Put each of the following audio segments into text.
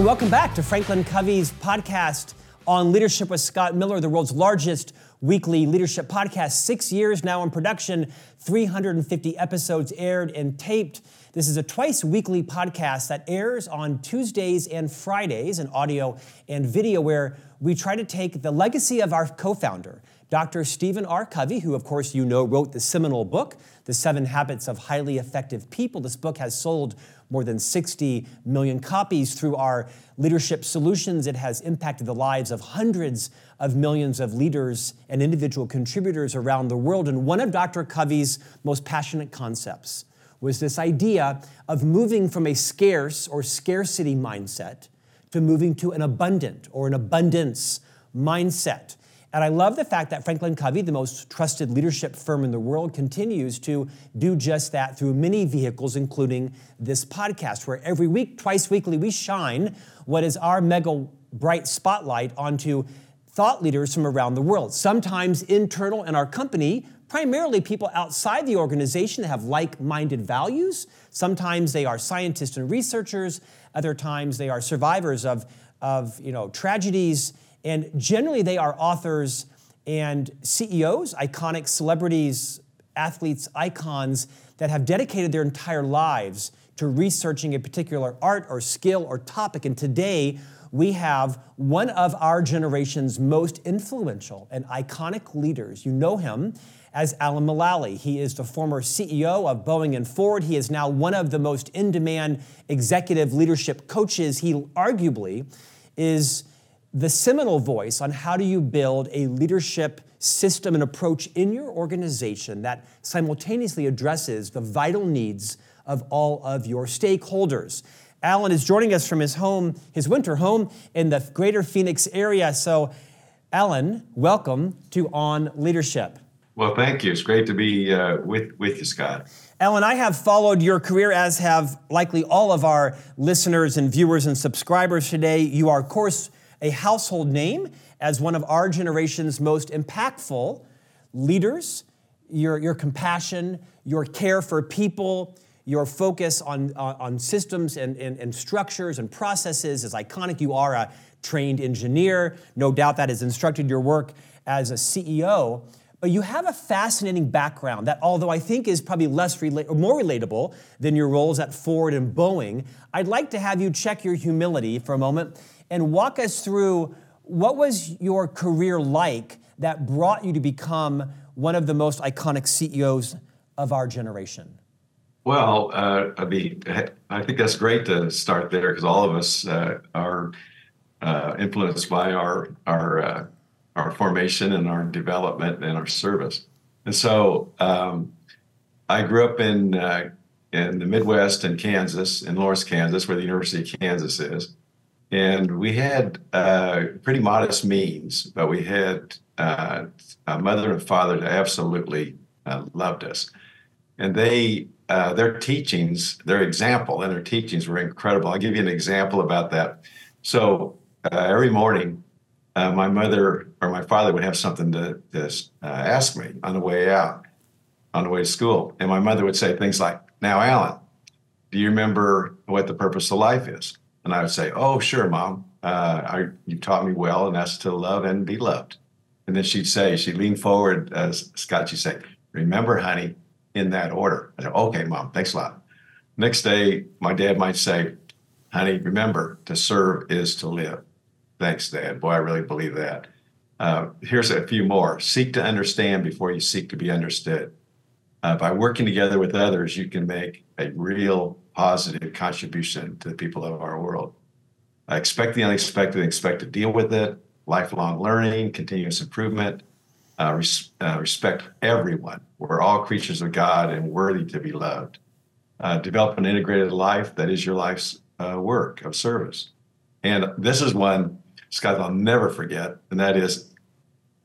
and welcome back to Franklin Covey's podcast on leadership with Scott Miller, the world's largest weekly leadership podcast. Six years now in production, 350 episodes aired and taped. This is a twice weekly podcast that airs on Tuesdays and Fridays in audio and video, where we try to take the legacy of our co founder, Dr. Stephen R. Covey, who, of course, you know, wrote the seminal book, The Seven Habits of Highly Effective People. This book has sold more than 60 million copies through our leadership solutions. It has impacted the lives of hundreds of millions of leaders and individual contributors around the world. And one of Dr. Covey's most passionate concepts was this idea of moving from a scarce or scarcity mindset to moving to an abundant or an abundance mindset. And I love the fact that Franklin Covey, the most trusted leadership firm in the world, continues to do just that through many vehicles, including this podcast, where every week, twice weekly, we shine what is our mega bright spotlight onto thought leaders from around the world, sometimes internal in our company, primarily people outside the organization that have like minded values. Sometimes they are scientists and researchers, other times they are survivors of, of you know, tragedies and generally, they are authors and CEOs, iconic celebrities, athletes, icons that have dedicated their entire lives to researching a particular art or skill or topic. And today, we have one of our generation's most influential and iconic leaders. You know him as Alan Mulally. He is the former CEO of Boeing and Ford. He is now one of the most in demand executive leadership coaches. He arguably is the seminal voice on how do you build a leadership system and approach in your organization that simultaneously addresses the vital needs of all of your stakeholders. Alan is joining us from his home, his winter home in the greater Phoenix area. So, Alan, welcome to On Leadership. Well, thank you. It's great to be uh, with, with you, Scott. Alan, I have followed your career, as have likely all of our listeners and viewers and subscribers today. You are, of course, a household name as one of our generation's most impactful leaders. Your, your compassion, your care for people, your focus on, on, on systems and, and, and structures and processes is iconic. You are a trained engineer. No doubt that has instructed your work as a CEO. But you have a fascinating background that, although I think is probably less rela- or more relatable than your roles at Ford and Boeing, I'd like to have you check your humility for a moment and walk us through what was your career like that brought you to become one of the most iconic CEOs of our generation? Well, uh, I mean, I think that's great to start there because all of us uh, are uh, influenced by our our uh, our formation and our development and our service. And so, um, I grew up in uh, in the Midwest in Kansas, in Lawrence, Kansas, where the University of Kansas is and we had uh, pretty modest means, but we had uh, a mother and father that absolutely uh, loved us, and they uh, their teachings, their example, and their teachings were incredible. I'll give you an example about that. So uh, every morning, uh, my mother or my father would have something to, to ask me on the way out, on the way to school, and my mother would say things like, "Now, Alan, do you remember what the purpose of life is?" And I would say, "Oh, sure, mom. Uh, I, you taught me well, and that's to love and be loved." And then she'd say, she'd lean forward, as Scott, she'd say, "Remember, honey, in that order." I said, "Okay, mom. Thanks a lot." Next day, my dad might say, "Honey, remember, to serve is to live." Thanks, Dad. Boy, I really believe that. Uh, here's a few more. Seek to understand before you seek to be understood. Uh, by working together with others, you can make a real positive contribution to the people of our world. I expect the unexpected, expect to deal with it, lifelong learning, continuous improvement, uh, res- uh, respect everyone. We're all creatures of God and worthy to be loved. Uh, develop an integrated life that is your life's uh, work of service. And this is one, Scott, I'll never forget, and that is,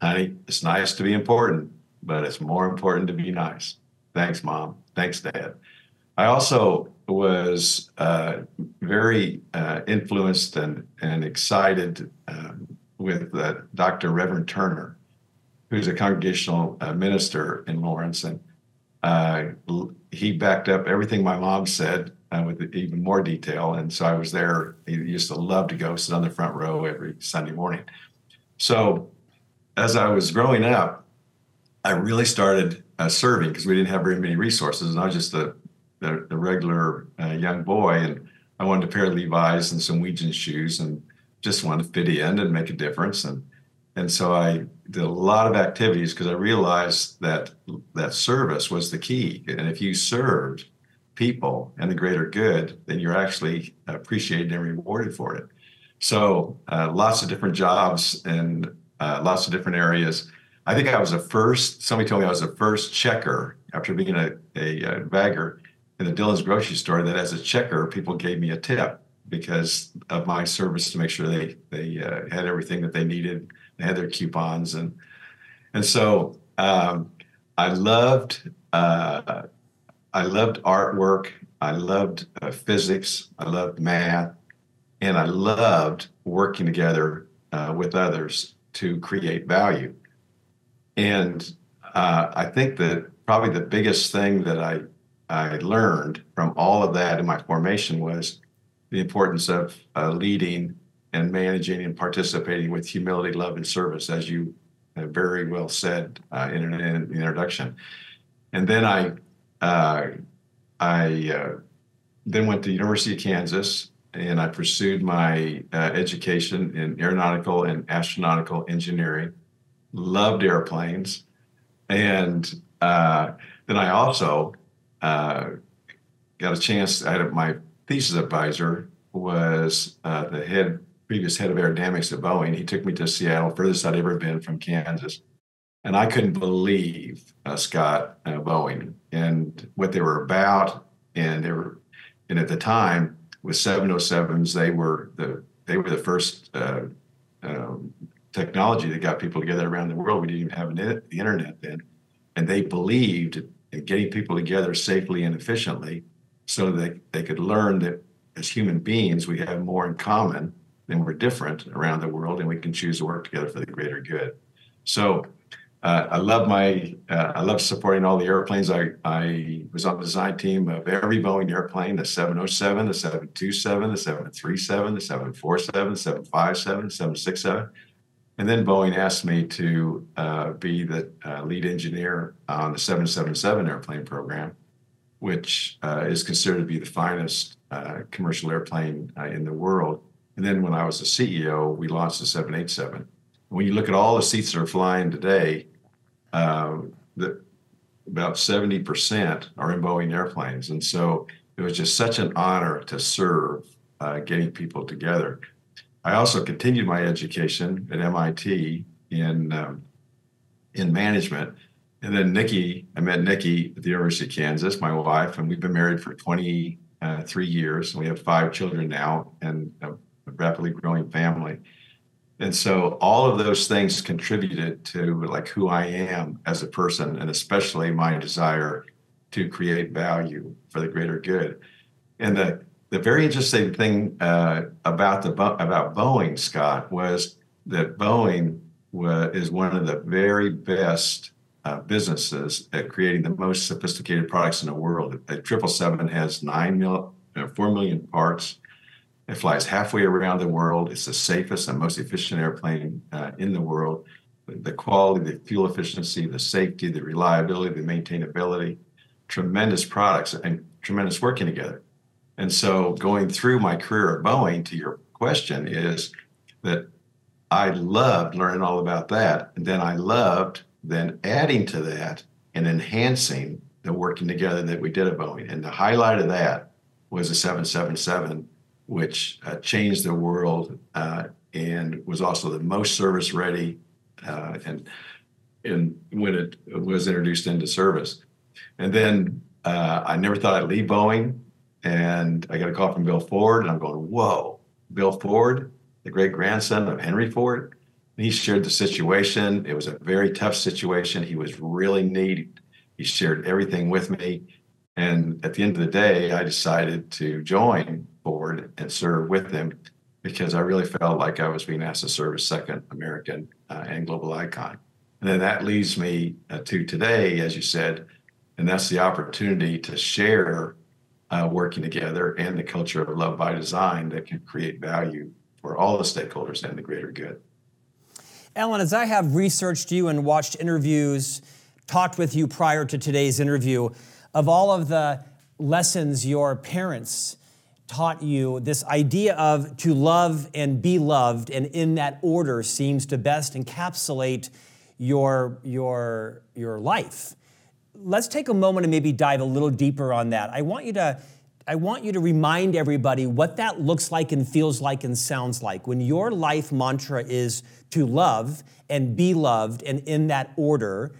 honey, it's nice to be important, but it's more important to be nice. Thanks, mom. Thanks, dad. I also was uh, very uh, influenced and, and excited um, with uh, Dr. Reverend Turner, who's a congregational uh, minister in Lawrence. And uh, he backed up everything my mom said with even more detail. And so I was there. He used to love to go sit on the front row every Sunday morning. So as I was growing up, I really started uh, serving because we didn't have very many resources, and I was just a, a, a regular uh, young boy, and I wanted a pair of Levi's and some Weejun shoes, and just wanted to fit in and make a difference. And and so I did a lot of activities because I realized that that service was the key. And if you served people and the greater good, then you're actually appreciated and rewarded for it. So uh, lots of different jobs and uh, lots of different areas. I think I was the first. Somebody told me I was the first checker after being a, a, a bagger in the Dillon's grocery store. That as a checker, people gave me a tip because of my service to make sure they they uh, had everything that they needed they had their coupons and and so um, I loved uh, I loved artwork. I loved uh, physics. I loved math, and I loved working together uh, with others to create value. And uh, I think that probably the biggest thing that I I learned from all of that in my formation was the importance of uh, leading and managing and participating with humility, love, and service, as you very well said uh, in, in, the introduction. And then I, uh, I uh, then went to University of Kansas and I pursued my uh, education in aeronautical and astronautical engineering. Loved airplanes, and uh, then I also uh, got a chance. I had my thesis advisor was the head previous head of aerodynamics at Boeing. He took me to Seattle, furthest I'd ever been from Kansas. And I couldn't believe uh, Scott uh, Boeing and what they were about. And they were, and at the time with 707s, they were the they were the first uh, um, technology that got people together around the world. We didn't even have an, the internet then, and they believed getting people together safely and efficiently, so that they could learn that as human beings we have more in common than we're different around the world, and we can choose to work together for the greater good. So uh, I love my uh, I love supporting all the airplanes. I, I was on the design team of every Boeing airplane: the 707, the 727, the 737, the 747, the 757, 767. And then Boeing asked me to uh, be the uh, lead engineer on the 777 airplane program, which uh, is considered to be the finest uh, commercial airplane in the world. And then when I was the CEO, we launched the 787. When you look at all the seats that are flying today, uh, the, about 70% are in Boeing airplanes. And so it was just such an honor to serve uh, getting people together. I also continued my education at MIT in, um, in management. And then Nikki, I met Nikki at the University of Kansas, my wife, and we've been married for 23 uh, years. We have five children now and a rapidly growing family. And so all of those things contributed to like who I am as a person and especially my desire to create value for the greater good. And the the very interesting thing uh, about the about Boeing, Scott, was that Boeing is one of the very best uh, businesses at creating the most sophisticated products in the world. The triple seven has nine mil, uh, four million parts. It flies halfway around the world. It's the safest and most efficient airplane uh, in the world. The quality, the fuel efficiency, the safety, the reliability, the maintainability, tremendous products and tremendous working together. And so, going through my career at Boeing, to your question, is that I loved learning all about that. And then I loved then adding to that and enhancing the working together that we did at Boeing. And the highlight of that was the 777 which uh, changed the world uh, and was also the most service ready uh, and and when it was introduced into service. And then uh, I never thought I'd leave Boeing, and I got a call from Bill Ford, and I'm going, "Whoa, Bill Ford, the great grandson of Henry Ford." And he shared the situation. It was a very tough situation. He was really neat. He shared everything with me. And at the end of the day, I decided to join Ford and serve with them because I really felt like I was being asked to serve as second American uh, and global icon. And then that leads me uh, to today, as you said, and that's the opportunity to share uh, working together and the culture of love by design that can create value for all the stakeholders and the greater good. Alan, as I have researched you and watched interviews, talked with you prior to today's interview, of all of the lessons your parents taught you, this idea of to love and be loved, and in that order seems to best encapsulate your, your, your life. Let's take a moment and maybe dive a little deeper on that. I want you to I want you to remind everybody what that looks like and feels like and sounds like. When your life mantra is to love and be loved and in that order,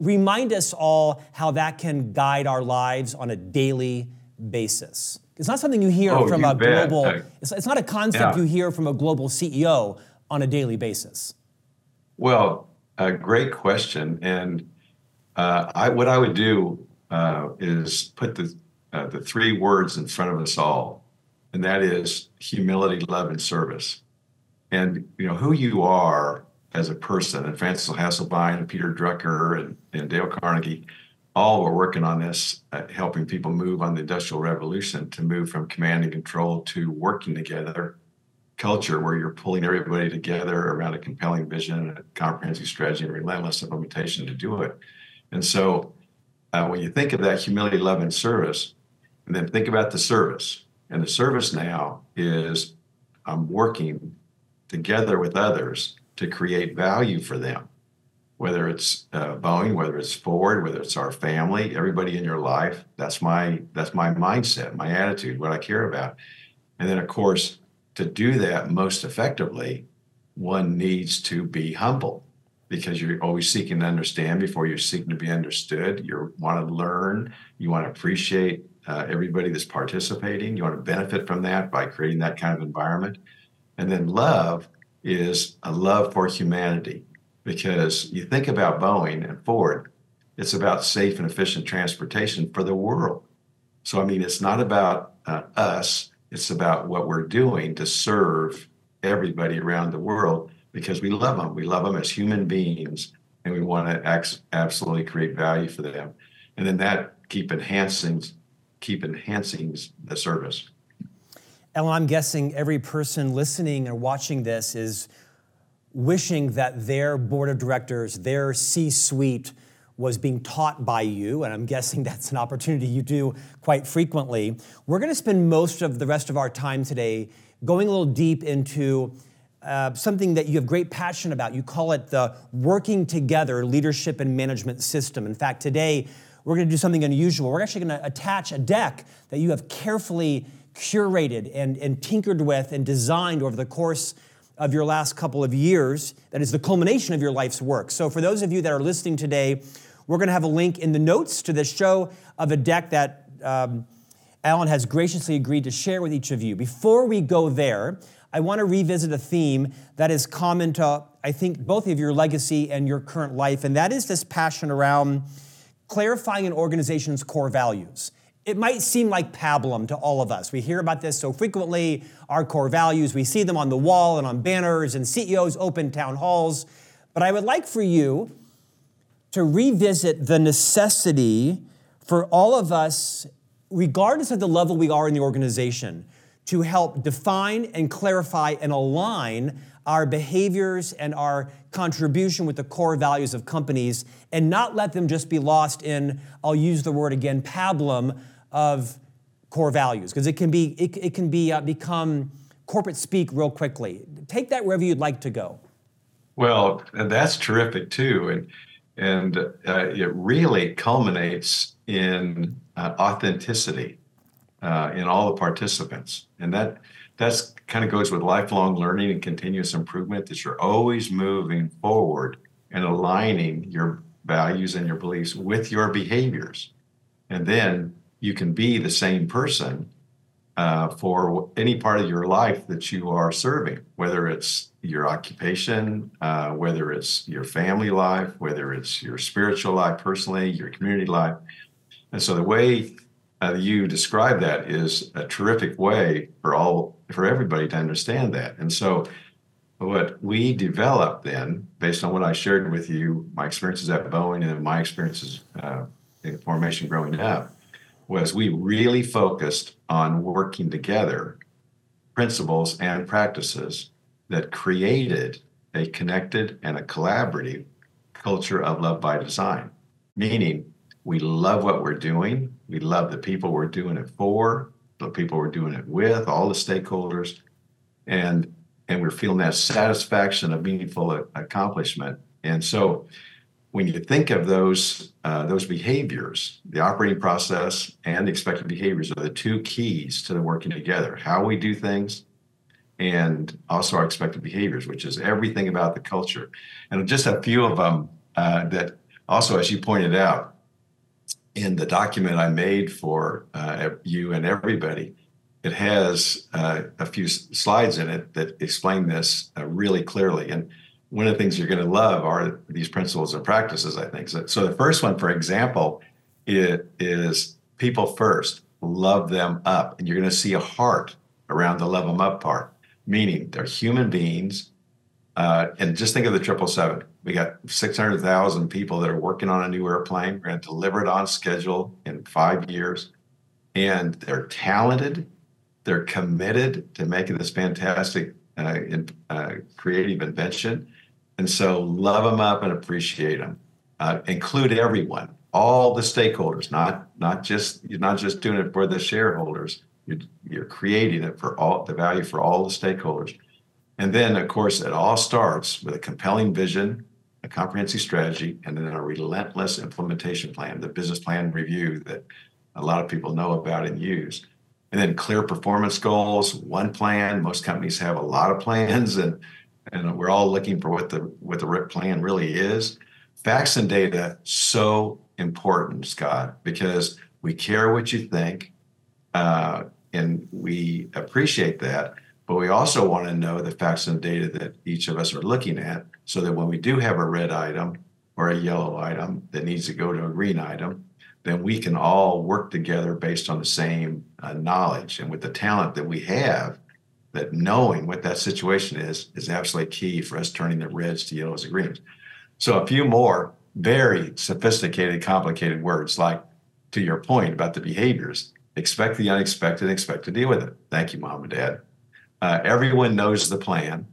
remind us all how that can guide our lives on a daily basis. It's not something you hear Oh, from you a bet. global, it's, it's not a concept Yeah. you hear from a global CEO on a daily basis. Well, a great question. And uh, I, what I would do uh, is put the, uh, the three words in front of us all, and that is humility, love, and service. And you know who you are as a person, and Frances Hesselbein and Peter Drucker and, and Dale Carnegie, all were working on this, uh, helping people move on the Industrial Revolution to move from command and control to working together culture where you're pulling everybody together around a compelling vision, a comprehensive strategy, and relentless implementation to do it. And so, uh, when you think of that humility, love, and service, and then think about the service, and the service now is I'm working together with others to create value for them, whether it's uh, Boeing, whether it's Ford, whether it's our family, everybody in your life. That's my that's my mindset, my attitude, what I care about. And then, of course, to do that most effectively, one needs to be humble because you're always seeking to understand before you're seeking to be understood. You want to learn, you want to appreciate uh, everybody that's participating, you want to benefit from that by creating that kind of environment. And then love is a love for humanity because you think about Boeing and Ford, it's about safe and efficient transportation for the world. So, I mean, it's not about uh, us, it's about what we're doing to serve everybody around the world because we love them. We love them as human beings and we want to ex- absolutely create value for them. And then that keep enhancing, keep enhancing the service. Alan, I'm guessing every person listening or watching this is wishing that their board of directors, their C suite, was being taught by you, and I'm guessing that's an opportunity you do quite frequently. We're going to spend most of the rest of our time today going a little deep into uh, something that you have great passion about. You call it the working together leadership and management system. In fact, today we're going to do something unusual. We're actually going to attach a deck that you have carefully curated and, and tinkered with and designed over the course of your last couple of years that is the culmination of your life's work. So, for those of you that are listening today, we're going to have a link in the notes to this show of a deck that um, Alan has graciously agreed to share with each of you. Before we go there, I want to revisit a theme that is common to, I think, both of your legacy and your current life, and that is this passion around clarifying an organization's core values. It might seem like pablum to all of us. We hear about this so frequently, our core values. We see them on the wall and on banners, and CEOs open town halls. But I would like for you to revisit the necessity for all of us, regardless of the level we are in the organization, to help define and clarify and align our behaviors and our contribution with the core values of companies and not let them just be lost in, I'll use the word again, pablum of core values, because it can be, it, it can be, uh, become corporate speak real quickly. Take that wherever you'd like to go. Well, that's terrific too, and and uh, it really culminates in uh, authenticity uh, in all the participants, and that that's kind of goes with lifelong learning and continuous improvement. That you're always moving forward and aligning your values and your beliefs with your behaviors, and then you can be the same person uh, for any part of your life that you are serving, whether it's your occupation, uh, whether it's your family life, whether it's your spiritual life personally, your community life. And so the way you describe that is a terrific way for all for everybody to understand that. And so what we developed then, based on what I shared with you, my experiences at Boeing and my experiences uh, in formation growing up, was we really focused on working together principles and practices that created a connected and a collaborative culture of love by design, meaning we love what we're doing. We love the people we're doing it for, the people we're doing it with, all the stakeholders, and and we're feeling that satisfaction of meaningful accomplishment. And so, when you think of those uh, those behaviors, the operating process and the expected behaviors are the two keys to the working together. How we do things, and also our expected behaviors, which is everything about the culture. And just a few of them uh, that also, as you pointed out, in the document I made for uh, you and everybody, it has uh, a few slides in it that explain this uh, really clearly. And one of the things you're going to love are these principles and practices, I think. So, so the first one, for example, it is people first, love them up. And you're going to see a heart around the love them up part, meaning they're human beings. Uh, and just think of the 777. We got 600,000 people that are working on a new airplane. We're going to deliver it on schedule in five years. And they're talented, they're committed to making this fantastic uh, in, uh, creative invention. And so love them up and appreciate them. Uh, include everyone, all the stakeholders, not not just you're not just doing it for the shareholders. You're, you're creating it for all the value for all the stakeholders. And then, of course, it all starts with a compelling vision, a comprehensive strategy, and then a relentless implementation plan, the business plan review that a lot of people know about and use. And then clear performance goals one plan. Most companies have a lot of plans and and we're all looking for what the what the RIP plan really is. Facts and data so important scott because we care what you think uh, and we appreciate that but we also want to know the facts and data that each of us are looking at so that when we do have a red item or a yellow item that needs to go to a green item then we can all work together based on the same uh, knowledge and with the talent that we have that knowing what that situation is is absolutely key for us turning the reds to yellows and greens. So a few more very sophisticated complicated words like to your point about the behaviors expect the unexpected expect to deal with it. Thank you mom and dad uh, everyone knows the plan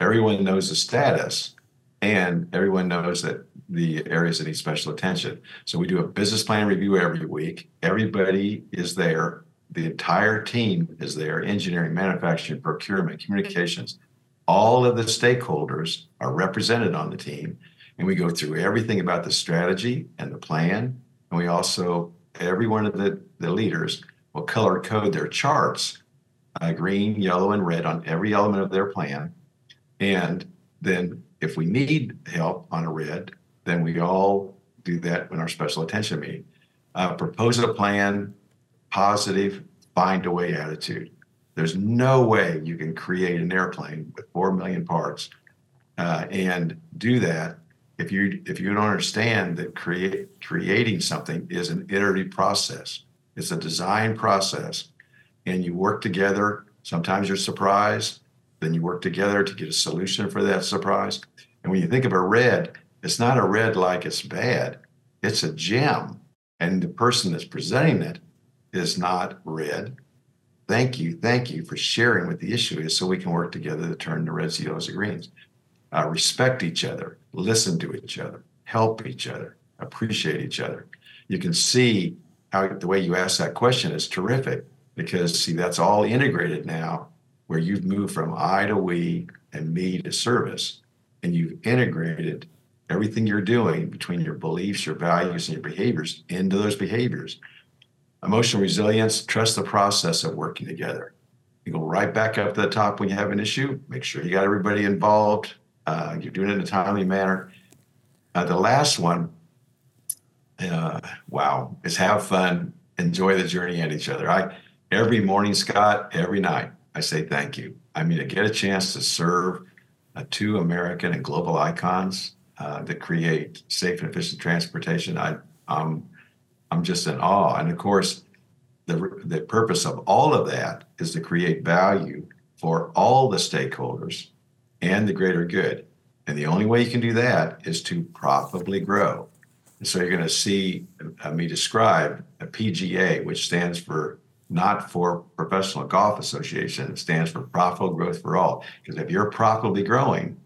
everyone knows the status and everyone knows that the areas that need special attention. So we do a business plan review every week. Everybody is there. The entire team is there engineering, manufacturing, procurement, communications. All of the stakeholders are represented on the team. And we go through everything about the strategy and the plan. And we also, every one of the, the leaders will color code their charts uh, green, yellow, and red on every element of their plan. And then if we need help on a red, then we all do that in our special attention meeting. Uh, propose a plan, positive, find a way attitude. There's no way you can create an airplane with four million parts uh, and do that if you if you don't understand that create creating something is an iterative process. It's a design process, and you work together. Sometimes you're surprised, then you work together to get a solution for that surprise. And when you think of a red, it's not a red like it's bad, it's a gem. And the person that's presenting it is not red. Thank you, thank you for sharing what the issue is so we can work together to turn the reds, yellows, and greens. Uh, respect each other, listen to each other, help each other, appreciate each other. You can see how the way you ask that question is terrific because, see, that's all integrated now where you've moved from I to we and me to service, and you've integrated everything you're doing between your beliefs, your values, and your behaviors into those behaviors. Emotional resilience, trust the process of working together. You go right back up to the top when you have an issue, make sure you got everybody involved, uh, you're doing it in a timely manner. Uh, the last one, uh, wow, is have fun, enjoy the journey and each other. I every morning, Scott, every night, I say thank you. I mean, to get a chance to serve uh, two American and global icons uh, that create safe and efficient transportation. I'm, I'm just in awe. And of course, the, the purpose of all of that is to create value for all the stakeholders and the greater good. And the only way you can do that is to profitably grow. And So you're going to see uh, me describe a PGA, which stands for not for Professional Golf Association. It stands for Profitable Growth for All. Because if you're profitably growing,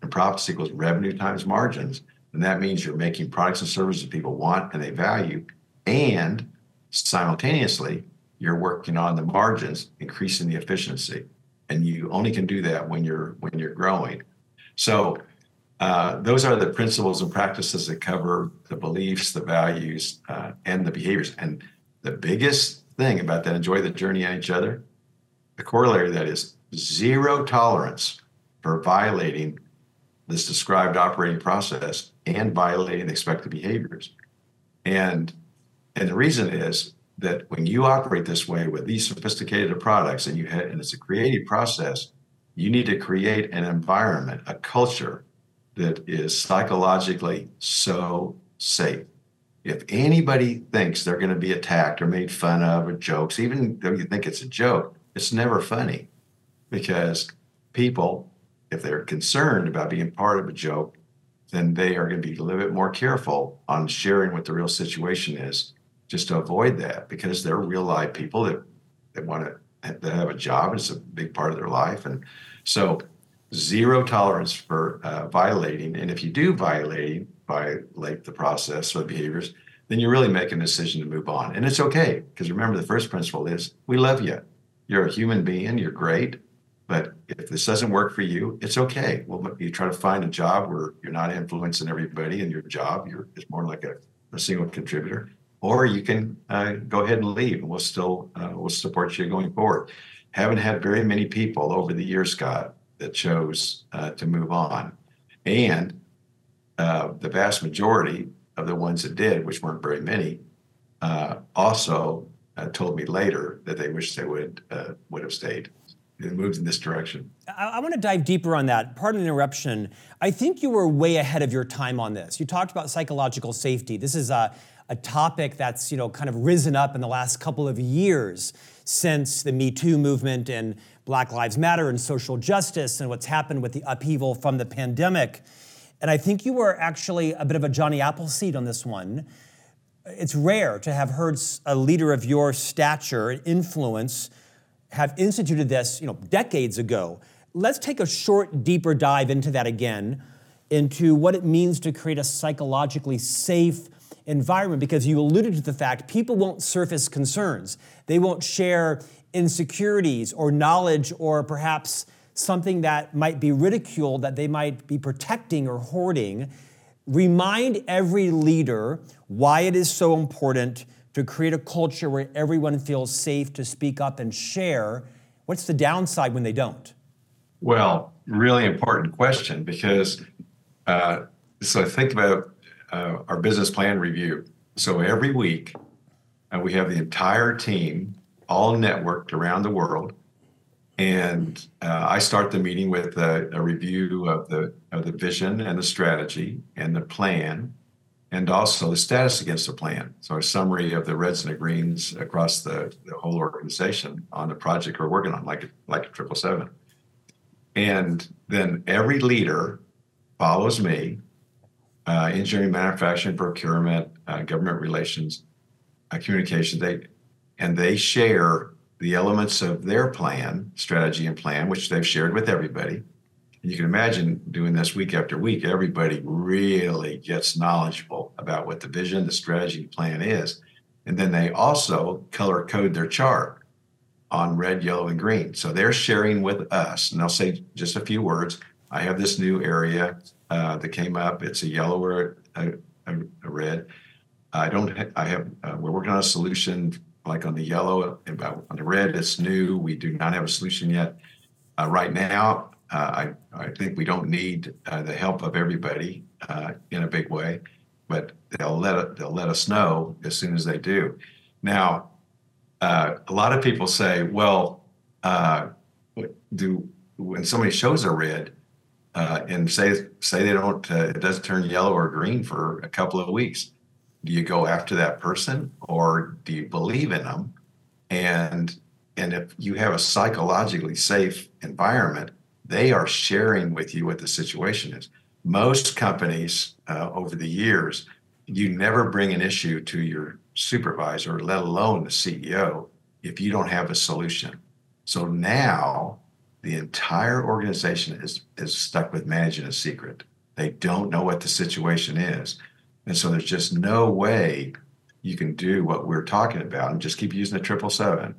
and profits equals revenue times margins, then that means you're making products and services people want and they value, and simultaneously you're working on the margins, increasing the efficiency. And you only can do that when you're when you're growing. So uh, those are the principles and practices that cover the beliefs, the values, uh, and the behaviors. And the biggest thing about that enjoy the journey on each other, the corollary of that is zero tolerance for violating this described operating process and violating the expected behaviors. And and the reason is that when you operate this way with these sophisticated products and you have, and it's a creative process, you need to create an environment, a culture that is psychologically so safe if anybody thinks they're going to be attacked or made fun of or jokes, even though you think it's a joke, it's never funny because people, if they're concerned about being part of a joke, then they are going to be a little bit more careful on sharing what the real situation is just to avoid that because they're real life people that, that want to that have a job. It's a big part of their life. And so zero tolerance for uh, violating. And if you do violate, violate the process or the behaviors, then you really make a decision to move on. And it's okay because remember, the first principle is we love you. You're a human being, you're great. But if this doesn't work for you, it's okay. Well, you try to find a job where you're not influencing everybody in your job. You're it's more like a, a single contributor, or you can uh, go ahead and leave, and we'll still uh, we'll support you going forward. Haven't had very many people over the years, Scott, that chose uh, to move on, and uh, the vast majority of the ones that did, which weren't very many, uh, also uh, told me later that they wished they would uh, would have stayed and moved in this direction. I, I want to dive deeper on that. Pardon the interruption. I think you were way ahead of your time on this. You talked about psychological safety. This is a, a topic that's you know kind of risen up in the last couple of years since the Me Too movement and Black Lives Matter and social justice and what's happened with the upheaval from the pandemic. And I think you were actually a bit of a Johnny Appleseed on this one. It's rare to have heard a leader of your stature and influence have instituted this, you know, decades ago. Let's take a short, deeper dive into that again, into what it means to create a psychologically safe environment, because you alluded to the fact people won't surface concerns. They won't share insecurities or knowledge or perhaps something that might be ridiculed, that they might be protecting or hoarding. Remind every leader why it is so important to create a culture where everyone feels safe to speak up and share. What's the downside when they don't? Well, really important question because uh, so think about uh, our business plan review. So every week, uh, we have the entire team all networked around the world and uh, I start the meeting with a, a, review of the of the vision and the strategy and the plan, and also the status against the plan. So a summary of the reds and the greens across the, the whole organization on the project we're working on, like like a triple seven. And then every leader follows me, uh, engineering, manufacturing, procurement, uh, government relations, uh, communication. They and they share the elements of their plan, strategy, and plan, which they've shared with everybody. And you can imagine doing this week after week, everybody really gets knowledgeable about what the vision, the strategy, plan is. And then they also color code their chart on red, yellow, and green. So they're sharing with us, and they'll say just a few words. I have this new area uh, that came up. It's a yellow or a, a, a red. I don't. I have. Uh, we're working on a solution like on the yellow, and on the red, it's new. We do not have a solution yet. Uh, right now, uh, I, I think we don't need uh, the help of everybody uh, in a big way, but they'll let they'll let us know as soon as they do. Now, uh, a lot of people say, well, uh, do when somebody shows a red and say say they don't it doesn't turn yellow or green for a couple of weeks, do you go after that person or do you believe in them and and if you have a psychologically safe environment they are sharing with you what the situation is most companies uh, over the years you never bring an issue to your supervisor, let alone the CEO, if you don't have a solution. So now the entire organization is, is stuck with managing a secret. They don't know what the situation is. And so there's just no way you can do what we're talking about and just keep using the triple seven.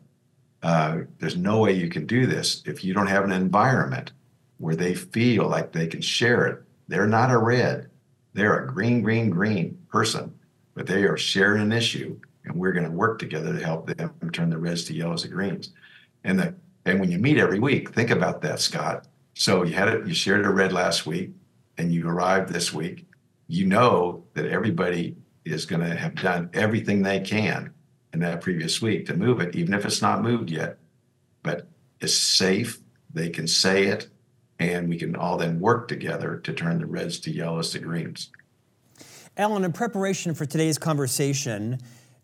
Uh, there's no way you can do this if you don't have an environment where they feel like they can share it. They're not a red, they're a green, green, green person, but they are sharing an issue, and we're going to work together to help them turn the reds to yellows and greens. And the and when you meet every week, think about that, Scott. So you had it, you shared a red last week, and you arrived this week. You know that everybody is going to have done everything they can in that previous week to move it, even if it's not moved yet. But it's safe. They can say it, and we can all then work together to turn the reds to yellows to greens. Alan, in preparation for today's conversation,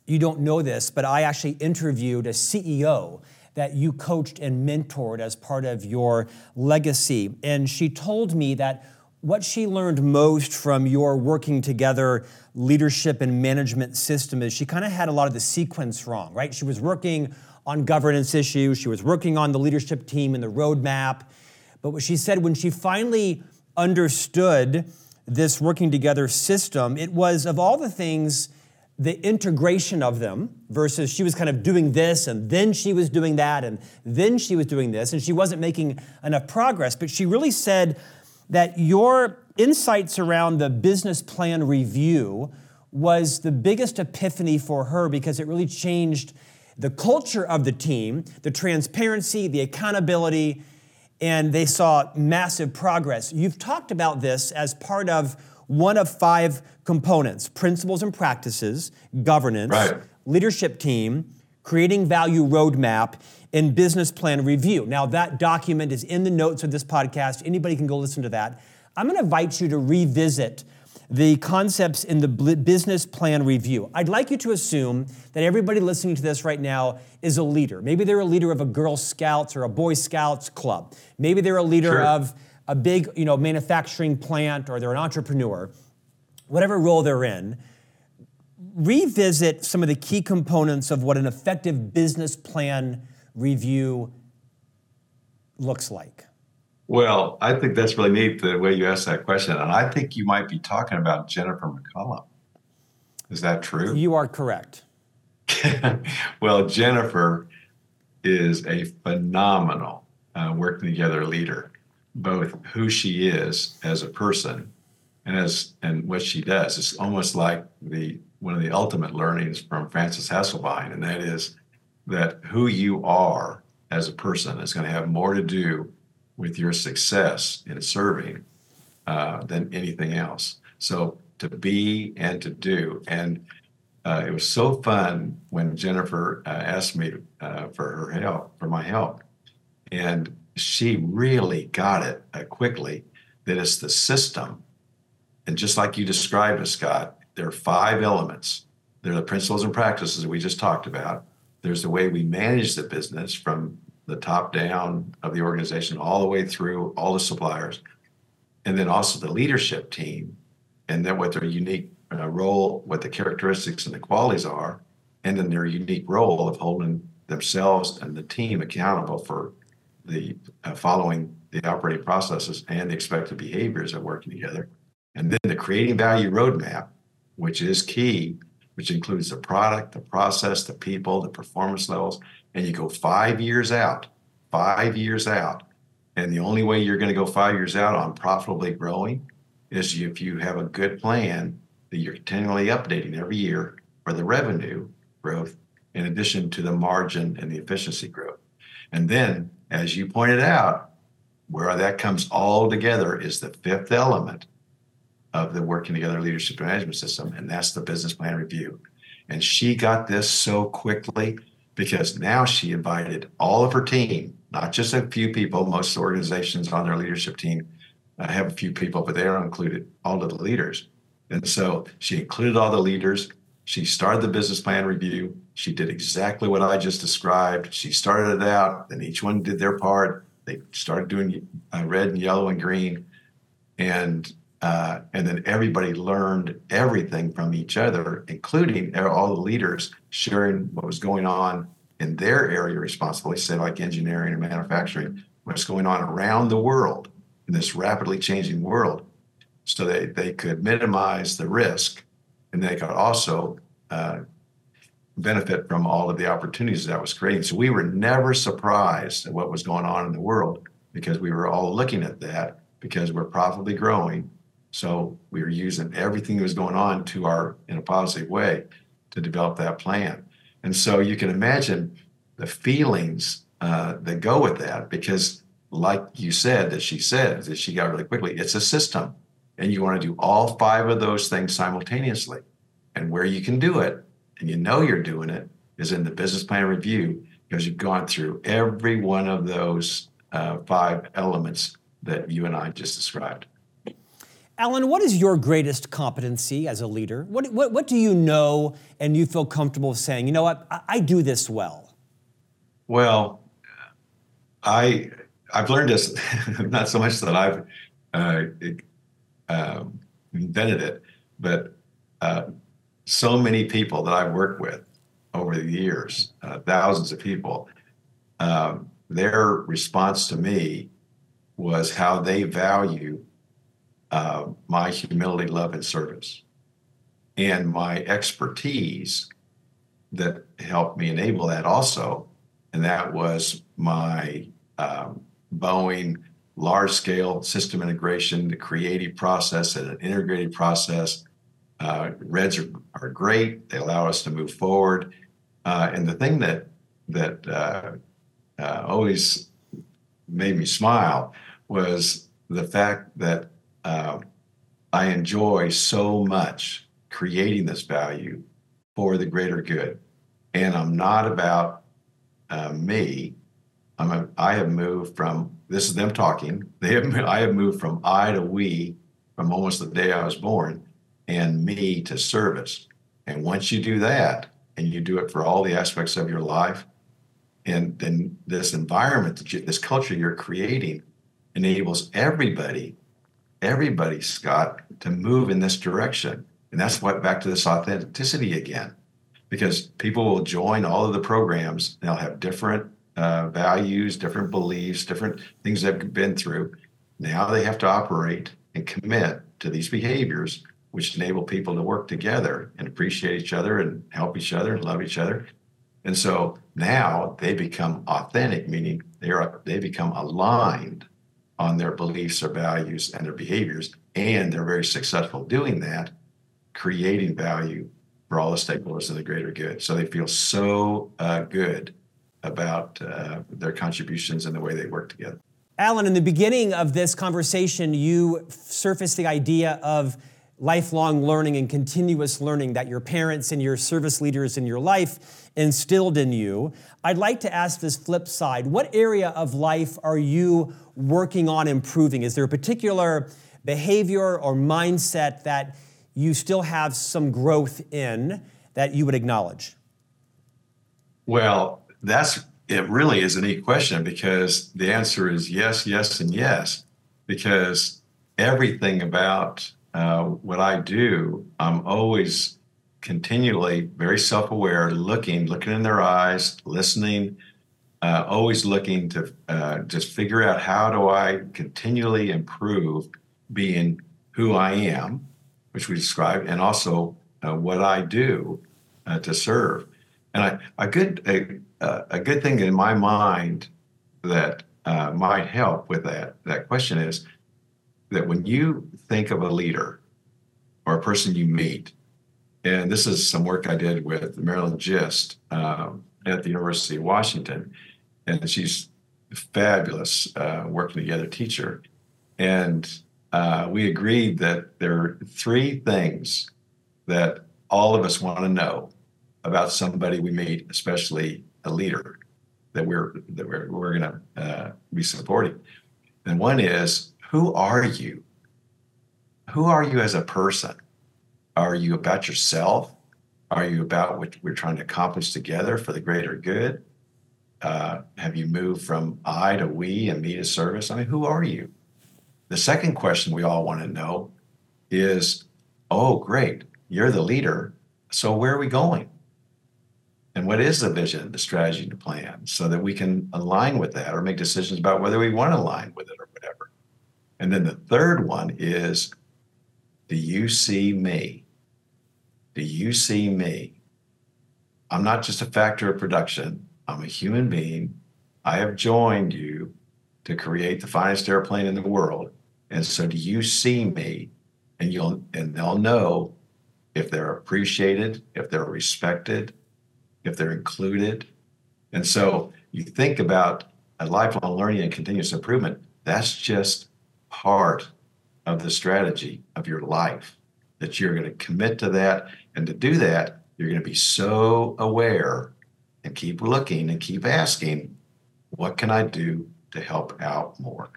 you don't know this, but I actually interviewed a CEO that you coached and mentored as part of your legacy. And she told me that what she learned most from your working together leadership and management system is she kind of had a lot of the sequence wrong, right? She was working on governance issues, she was working on the leadership team and the roadmap. But what she said when she finally understood this working together system, it was of all the things, the integration of them versus she was kind of doing this and then she was doing that and then she was doing this and she wasn't making enough progress. But she really said, that your insights around the business plan review was the biggest epiphany for her because it really changed the culture of the team, the transparency, the accountability, and they saw massive progress. You've talked about this as part of one of five components principles and practices, governance, right. leadership team, creating value roadmap, and business plan review. Now, that document is in the notes of this podcast. Anybody can go listen to that. I'm going to invite you to revisit the concepts in the business plan review. I'd like you to assume that everybody listening to this right now is a leader. Maybe they're a leader of a Girl Scouts or a Boy Scouts club. Maybe they're a leader sure. of a big, you know, manufacturing plant or they're an entrepreneur. Whatever role they're in, revisit some of the key components of what an effective business plan review looks like? Well, I think that's really neat the way you asked that question. And I think you might be talking about Jennifer McCollum. Is that true? You are correct. well, Jennifer is a phenomenal uh, working together leader, both who she is as a person and as and what she does. It's almost like the one of the ultimate learnings from Frances Hesselbein, and that is that who you are as a person is going to have more to do with your success in serving uh, than anything else. So to be and to do. And uh, it was so fun when Jennifer uh, asked me uh, for her help, for my help. And she really got it uh, quickly that it's the system. And just like you described it, Scott, there are five elements. There are the principles and practices that we just talked about. There's the way we manage the business from the top down of the organization all the way through all the suppliers. And then also the leadership team and then what their unique uh, role, what the characteristics and the qualities are, and then their unique role of holding themselves and the team accountable for the uh, following the operating processes and the expected behaviors of working together. And then the creating value roadmap, which is key which includes the product, the process, the people, the performance levels, and you go five years out, five years out. And the only way you're going to go five years out on profitably growing is if you have a good plan that you're continually updating every year for the revenue growth, in addition to the margin and the efficiency growth. And then, as you pointed out, where that comes all together is the fifth element, of the working together leadership management system, and that's the business plan review. And she got this so quickly because now she invited all of her team, not just a few people. Most organizations on their leadership team uh, have a few people, but they are included all of the leaders. And so she included all the leaders. She started the business plan review. She did exactly what I just described. She started it out, and each one did their part. They started doing uh, red and yellow and green. And uh, and then everybody learned everything from each other, including all the leaders sharing what was going on in their area of responsibility, say like engineering or manufacturing, what's going on around the world in this rapidly changing world, so they, they could minimize the risk and they could also uh, benefit from all of the opportunities that was creating. So we were never surprised at what was going on in the world because we were all looking at that because we're profitably growing. So we were using everything that was going on to our in a positive way to develop that plan. And so you can imagine the feelings uh, that go with that because like you said that she said that she got really quickly it's a system and you want to do all five of those things simultaneously and where you can do it and you know you're doing it is in the business plan review because you've gone through every one of those uh, five elements that you and I just described. Alan, what is your greatest competency as a leader? What, what, what do you know and you feel comfortable saying, you know what, I, I do this well? Well, I, I've learned this, not so much that I've uh, uh, invented it, but uh, so many people that I've worked with over the years, uh, thousands of people, um, their response to me was how they value uh, my humility, love, and service, and my expertise that helped me enable that also. And that was my um, Boeing large scale system integration, the creative process, and an integrated process uh, REDS are, are, great. They allow us to move forward. Uh, and the thing that that uh, uh, always made me smile was the fact that uh, I enjoy so much creating this value for the greater good. And I'm not about uh, me. I'm a, I have moved from this is them talking. They have I have moved from I to we from almost the day I was born and me to service. And once you do that, and you do it for all the aspects of your life, and then this environment, you, this culture you're creating, enables everybody, everybody, Scott, to move in this direction. And that's what back to this authenticity again, because people will join all of the programs. They'll have different uh, values, different beliefs, different things they've been through. Now they have to operate and commit to these behaviors which enable people to work together and appreciate each other and help each other and love each other. And so now they become authentic, meaning they are they become aligned on their beliefs or values and their behaviors, and they're very successful doing that, creating value for all the stakeholders of the greater good. So they feel so uh, good about uh, their contributions and the way they work together. Alan, in the beginning of this conversation, you surfaced the idea of lifelong learning and continuous learning that your parents and your service leaders in your life instilled in you. I'd like to ask this flip side what area of life are you working on improving? Is there a particular behavior or mindset that you still have some growth in that you would acknowledge? Well, that's it really is a neat question because the answer is yes, yes, and yes. Because everything about uh, what I do, I'm always continually very self-aware, looking, looking in their eyes, listening, uh, always looking to uh, just figure out how do I continually improve being who I am, which we described, and also uh, what I do uh, to serve. And I, a good a, a good thing in my mind that might help with that that question is that when you think of a leader or a person you meet, and this is some work I did with Marilyn Gist um, at the University of Washington, and she's fabulous uh, working together teacher. And uh, we agreed that there are three things that all of us want to know about somebody we meet, especially a leader that we're that we're, we're going to uh, be supporting. And one is, who are you? who are you as a person? Are you about yourself? Are you about what we're trying to accomplish together for the greater good? Uh, have you moved from I to we and me to service? I mean, who are you? The second question we all want to know is, oh, great, you're the leader. So where are we going? And what is the vision, the strategy, the plan, so that we can align with that or make decisions about whether we want to align with it. And then the third one is, do you see me? Do you see me? I'm not just a factor of production. I'm a human being. I have joined you to create the finest airplane in the world. And so do you see me? And you'll and they'll know if they're appreciated, if they're respected, if they're included. And so you think about a lifelong learning and continuous improvement, that's just part of the strategy of your life that you're going to commit to that. And to do that, you're going to be so aware and keep looking and keep asking, what can I do to help out more?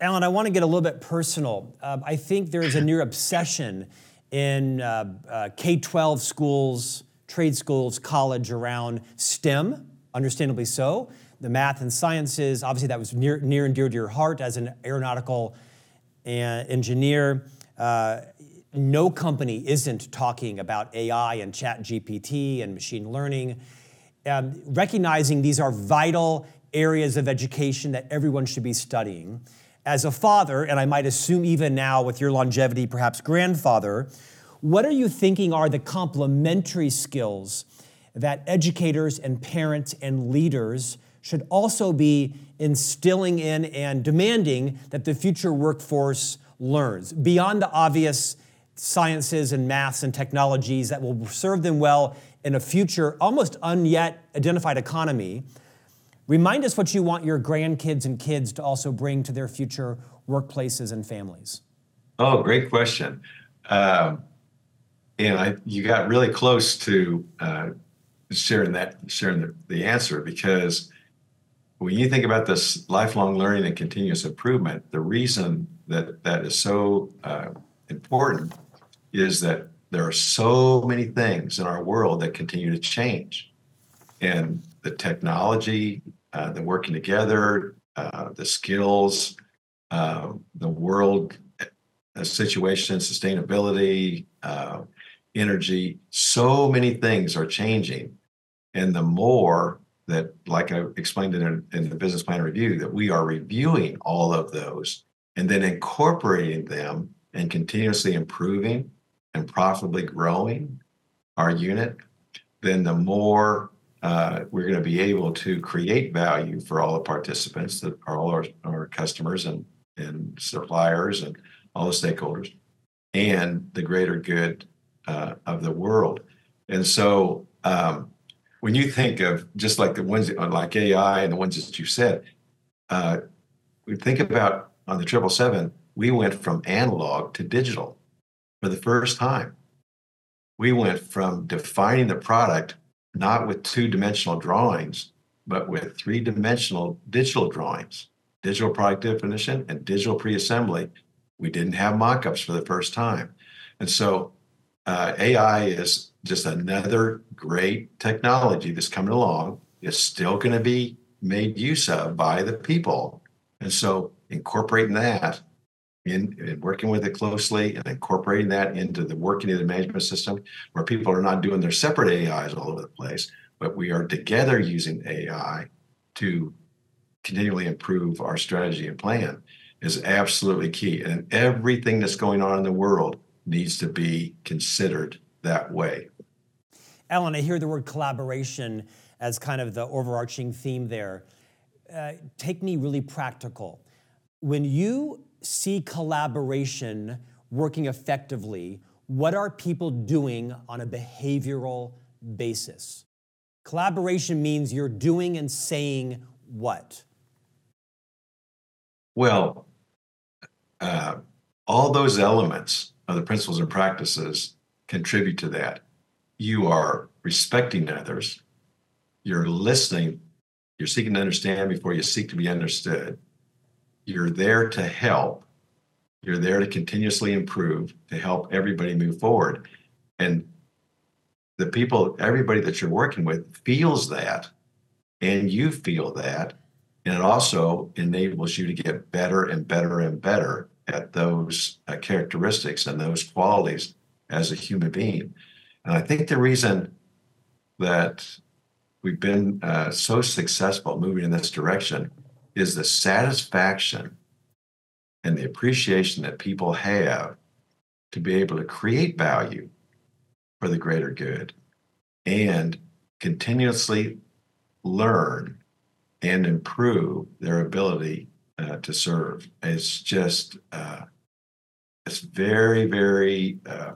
Alan, I want to get a little bit personal. Uh, I think there is a near obsession in uh, uh, K 12 schools, trade schools, college around STEM, understandably so. The math and sciences, obviously, that was near, near and dear to your heart as an aeronautical uh, engineer. Uh, no company isn't talking about AI and ChatGPT and machine learning. Um, recognizing these are vital areas of education that everyone should be studying. As a father, and I might assume even now with your longevity, perhaps grandfather, what are you thinking are the complementary skills that educators and parents and leaders should also be instilling in and demanding that the future workforce learns beyond the obvious sciences and maths and technologies that will serve them well in a future almost unyet identified economy? Remind us what you want your grandkids and kids to also bring to their future workplaces and families. Oh, great question. Um, and I, you got really close to uh, sharing that, sharing the, the answer because when you think about this lifelong learning and continuous improvement, the reason that that is so uh, important is that there are so many things in our world that continue to change. And the technology, uh, the working together, uh, the skills, uh, the world uh, situation, sustainability, uh, energy, so many things are changing. And the more that, like I explained in, in the business plan review, that we are reviewing all of those and then incorporating them and continuously improving and profitably growing our unit, then the more uh, we're going to be able to create value for all the participants, that are all our, our customers and, and suppliers and all the stakeholders, and the greater good uh, of the world. And so, um, when you think of just like the ones like AI and the ones that you said, uh, we think about on the triple seven, we went from analog to digital for the first time. We went from defining the product not with two dimensional drawings, but with three dimensional digital drawings, digital product definition and digital pre assembly. We didn't have mock ups for the first time. And so uh, AI is just another great technology that's coming along. It's still going to be made use of by the people. And so incorporating that in, in, working with it closely and incorporating that into the working of the management system where people are not doing their separate AIs all over the place, but we are together using AI to continually improve our strategy and plan is absolutely key. And everything that's going on in the world needs to be considered that way. Alan, I hear the word collaboration as kind of the overarching theme there. Uh, take me really practical. When you see collaboration working effectively, what are people doing on a behavioral basis? Collaboration means you're doing and saying what? Well, uh, all those elements of the principles and practices contribute to that. You are respecting others, you're listening, you're seeking to understand before you seek to be understood, you're there to help. You're there to continuously improve, to help everybody move forward. And the people, everybody that you're working with feels that, and you feel that. And it also enables you to get better and better and better at those uh, characteristics and those qualities as a human being. And I think the reason that we've been uh, so successful moving in this direction is the satisfaction and the appreciation that people have to be able to create value for the greater good and continuously learn and improve their ability uh, to serve. It's just, uh, it's very, very, uh,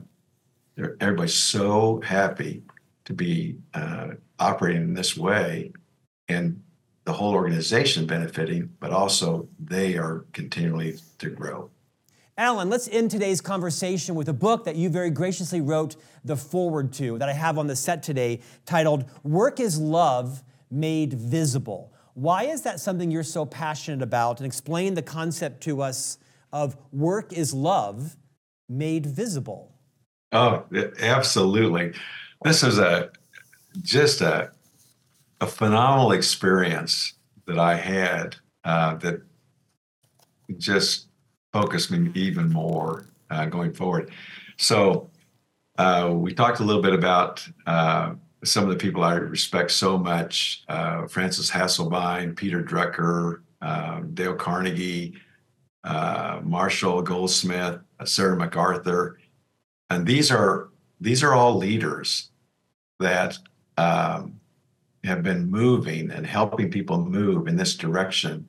everybody's so happy to be uh, operating in this way and the whole organization benefiting, but also they are continually to grow. Alan, let's end today's conversation with a book that you very graciously wrote the forward to that I have on the set today titled Work is Love Made Visible. Why is that something you're so passionate about? And explain the concept to us of work is love made visible. Oh, absolutely. This is a just a a phenomenal experience that I had uh, that just focused me even more uh, going forward. So uh, we talked a little bit about uh, some of the people I respect so much: uh, Frances Hesselbein, Peter Drucker, um, Dale Carnegie, uh, Marshall Goldsmith, Sarah McArthur, and these are these are all leaders that um, have been moving and helping people move in this direction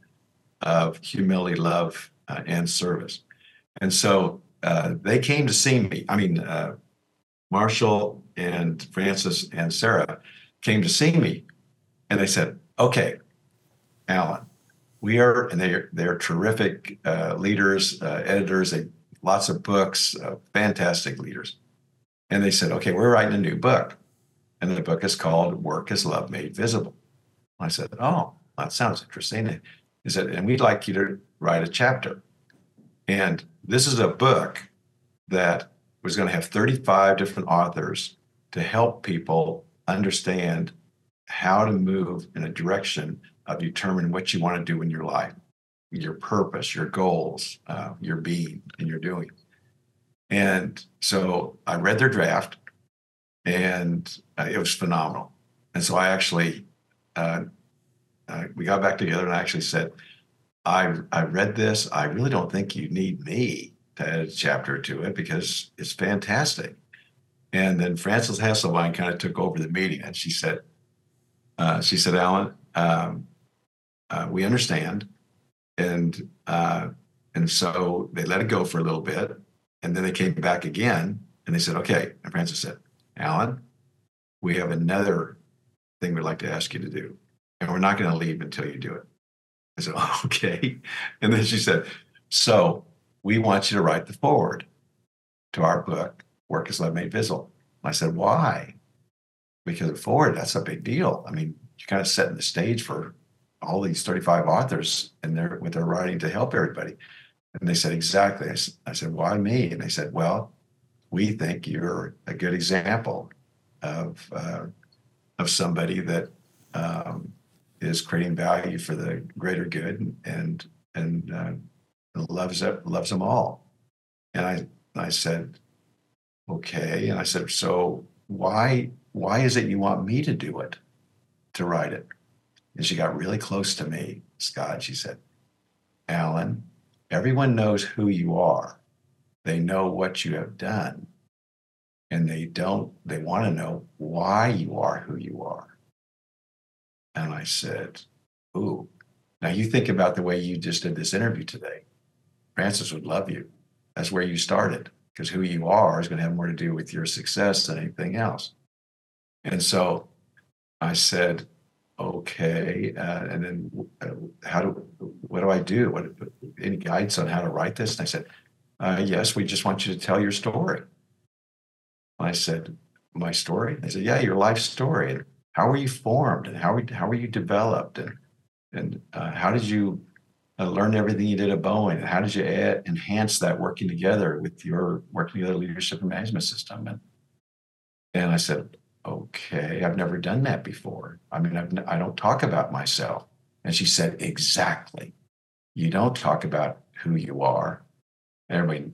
of humility, love, uh, and service. And so uh, they came to see me. I mean, uh, Marshall and Frances and Sarah came to see me, and they said, "Okay, Alan, we are," and they're they're terrific uh, leaders, uh, editors. They lots of books, uh, fantastic leaders. And they said, "Okay, we're writing a new book." And the book is called Work is Love Made Visible. I said, Oh, that sounds interesting. He said, And we'd like you to write a chapter. And this is a book that was going to have 35 different authors to help people understand how to move in a direction of determining what you want to do in your life, your purpose, your goals, uh, your being, and your doing. And so I read their draft and uh, it was phenomenal. And so I actually, uh, uh, we got back together, and I actually said, "I I read this. I really don't think you need me to add a chapter to it because it's fantastic." And then Frances Hesselbein kind of took over the meeting, and she said, uh, "She said, Alan, um, uh, we understand, and uh, and so they let it go for a little bit, and then they came back again, and they said, okay." And Frances said, Alan, we have another thing we'd like to ask you to do, and we're not going to leave until you do it. I said, okay. And then she said, so we want you to write the forward to our book, Work is Love Made Visible. I said, why? Because forward, that's a big deal. I mean, you're kind of setting the stage for all these 35 authors and they're with their writing to help everybody. And they said, exactly. I said, why me? And they said, well, we think you're a good example of uh, of somebody that um, is creating value for the greater good and and uh, loves it, loves them all. And I I said, okay. And I said, so why why is it you want me to do it, to write it? And she got really close to me, Scott. She said, Alan, everyone knows who you are they know what you have done and they don't, they want to know why you are who you are. And I said, Ooh, now you think about the way you just did this interview today. Frances would love you. That's where you started because who you are is going to have more to do with your success than anything else. And so I said, okay. Uh, and then uh, how do, what do I do? What, any guidance on how to write this? And I said, uh, yes, we just want you to tell your story. I said, my story? They said, yeah, your life story. And how were you formed? And how, were, how were you developed? And, and uh, how did you uh, learn everything you did at Boeing? And how did you add, enhance that working together with your working together leadership and management system? And, and I said, okay, I've never done that before. I mean, I've, I don't talk about myself. And she said, exactly. You don't talk about who you are everybody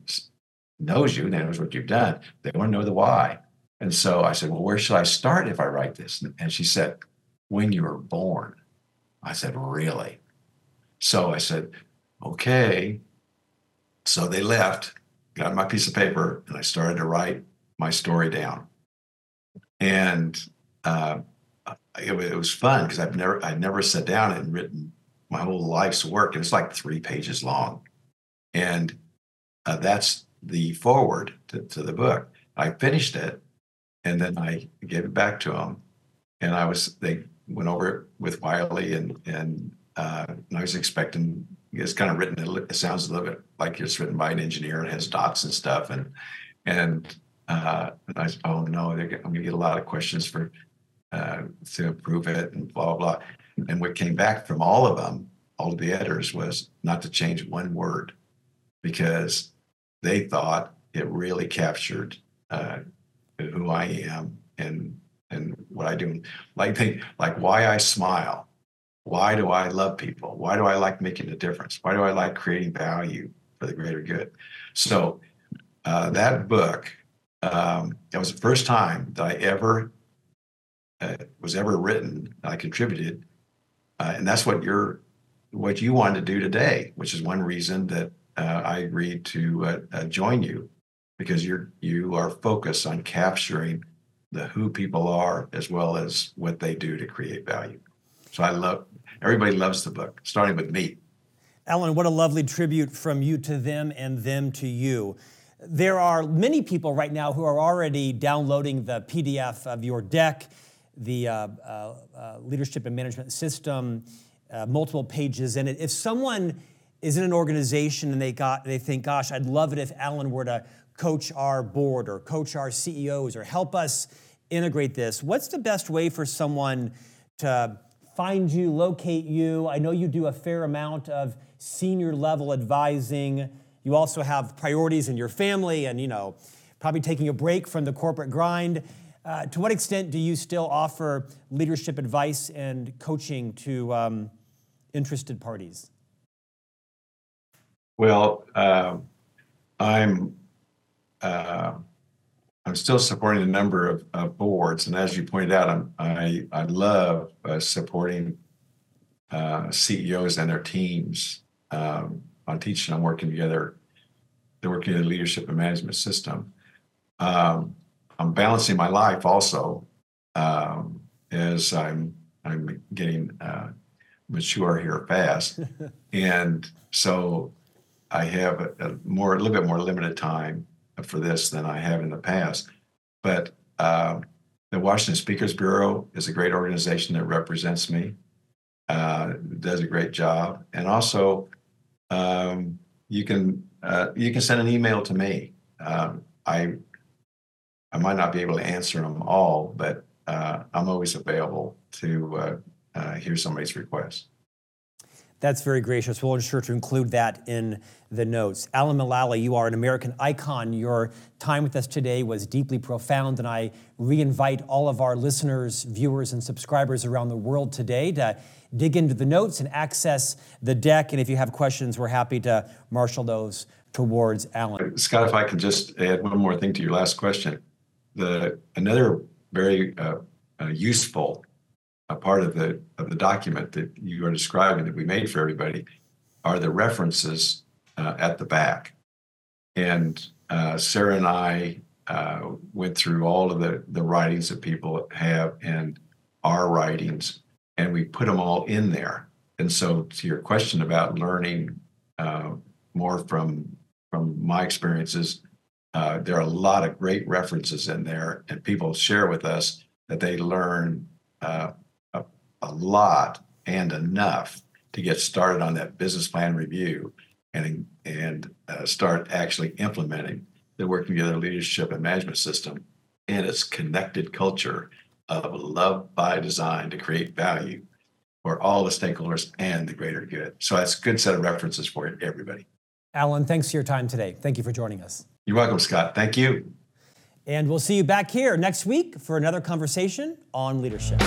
knows you, knows what you've done. They want to know the why. And so I said, Well, where should I start if I write this? And she said, When you were born. I said, Really? So I said, Okay. So they left, got my piece of paper, and I started to write my story down. And uh, it, it, was fun because I've never I'd never sat down and written my whole life's work, and it's like three pages long. And uh, that's the forward to, to the book. I finished it, and then I gave it back to him, And I was they went over it with Wiley, and and, uh, and I was expecting it's kind of written. It sounds a little bit like it's written by an engineer and has dots and stuff. And and, uh, I said, oh no, I'm going to get a lot of questions for uh, to approve it and blah blah. And what came back from all of them, all of the editors, was not to change one word because they thought it really captured uh, who I am and and what I do. Like they like why I smile. Why do I love people? Why do I like making a difference? Why do I like creating value for the greater good? So uh, that book, um, it was the first time that I ever uh, was ever written. I contributed, uh, and that's what you're what you wanted to do today, which is one reason that uh, I agreed to uh, uh, join you because you're you are focused on capturing the who people are as well as what they do to create value. So I love everybody loves the book, starting with me. Alan, what a lovely tribute from you to them and them to you. There are many people right now who are already downloading the PDF of your deck, the uh, uh, uh, leadership and management system, uh, multiple pages in it. If someone is in an organization and they got they think, gosh, I'd love it if Alan were to coach our board or coach our CEOs or help us integrate this. What's the best way for someone to find you, locate you? I know you do a fair amount of senior level advising. You also have priorities in your family and, you know, probably taking a break from the corporate grind. Uh, to what extent do you still offer leadership advice and coaching to um, interested parties? Well, uh, I'm uh, I'm still supporting a number of, of, boards, and as you pointed out, I'm, i I love uh, supporting uh, CEOs and their teams um, on teaching and I'm working together. They're working in the leadership and management system. Um, I'm balancing my life also um, as I'm I'm getting uh, mature here fast, and so I have a, a, more, a little bit more limited time for this than I have in the past. But uh, the Washington Speakers Bureau is a great organization that represents me, uh, does a great job, and also um, you can uh, you can send an email to me. Um, I I might not be able to answer them all, but uh, I'm always available to uh, uh, hear somebody's request. That's very gracious. We'll ensure to include that in the notes. Alan Mulally, you are an American icon. Your time with us today was deeply profound, and I reinvite all of our listeners, viewers, and subscribers around the world today to dig into the notes and access the deck. And if you have questions, we're happy to marshal those towards Alan. Scott, if I could just add one more thing to your last question. The another very uh, uh, useful a part of the of the document that you are describing that we made for everybody are the references uh, at the back. And uh, Sarah and I uh, went through all of the the writings that people have and our writings, and we put them all in there. And so, to your question about learning uh, more from from my experiences, uh, there are a lot of great references in there, and people share with us that they learn uh, a lot and enough to get started on that business plan review and and uh, start actually implementing the working together leadership and management system and its connected culture of love by design to create value for all the stakeholders and the greater good. So that's a good set of references for everybody. Alan, thanks for your time today. Thank you for joining us. You're welcome, Scott. Thank you. And we'll see you back here next week for another conversation on leadership.